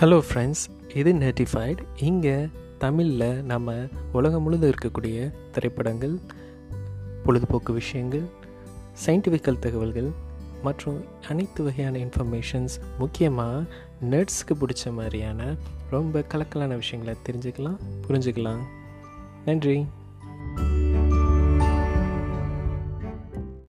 Hello friends இது நெட்டிஃபைட் இங்கே தமிழில் நம்ம உலகம் முழுதும் இருக்கக்கூடிய திரைப்படங்கள் பொழுதுபோக்கு விஷயங்கள் சயின்டிஃபிக்கல் தகவல்கள் மற்றும் அனைத்து வகையான இன்ஃபர்மேஷன்ஸ் முக்கியமாக நெட்ஸ்க்கு பிடிச்ச மாதிரியான ரொம்ப கலக்கலான விஷயங்களை தெரிஞ்சுக்கலாம் புரிஞ்சுக்கலாம். நன்றி.